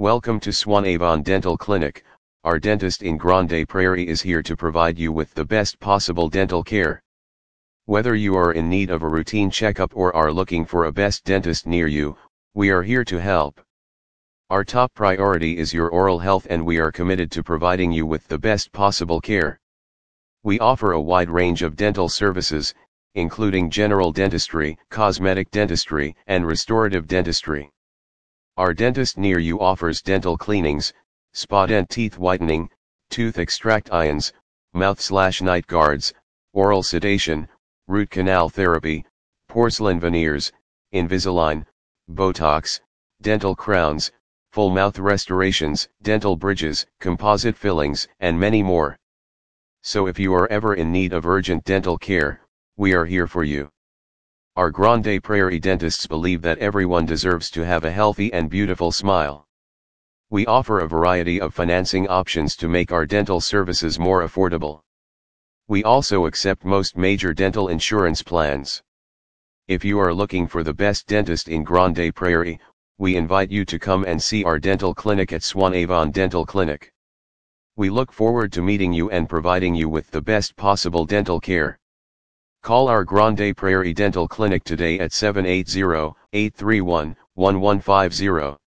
Welcome to Swanavon Dental Clinic. Our dentist in Grande Prairie is here to provide you with the best possible dental care. Whether you are in need of a routine checkup or are looking for a best dentist near you, we are here to help. Our top priority is your oral health and we are committed to providing you with the best possible care. We offer a wide range of dental services, including general dentistry, cosmetic dentistry, and restorative dentistry. Our dentist near you offers dental cleanings, SpaDent teeth whitening, tooth extractions, mouth slash night guards, oral sedation, root canal therapy, porcelain veneers, Invisalign, Botox, dental crowns, full mouth restorations, dental bridges, composite fillings, and many more. So if you are ever in need of urgent dental care, we are here for you. Our Grande Prairie dentists believe that everyone deserves to have a healthy and beautiful smile. We offer a variety of financing options to make our dental services more affordable. We also accept most major dental insurance plans. If you are looking for the best dentist in Grande Prairie, we invite you to come and see our dental clinic at Swanavon Dental Clinic. We look forward to meeting you and providing you with the best possible dental care. Call our Grande Prairie Dental Clinic today at 780 831 1150.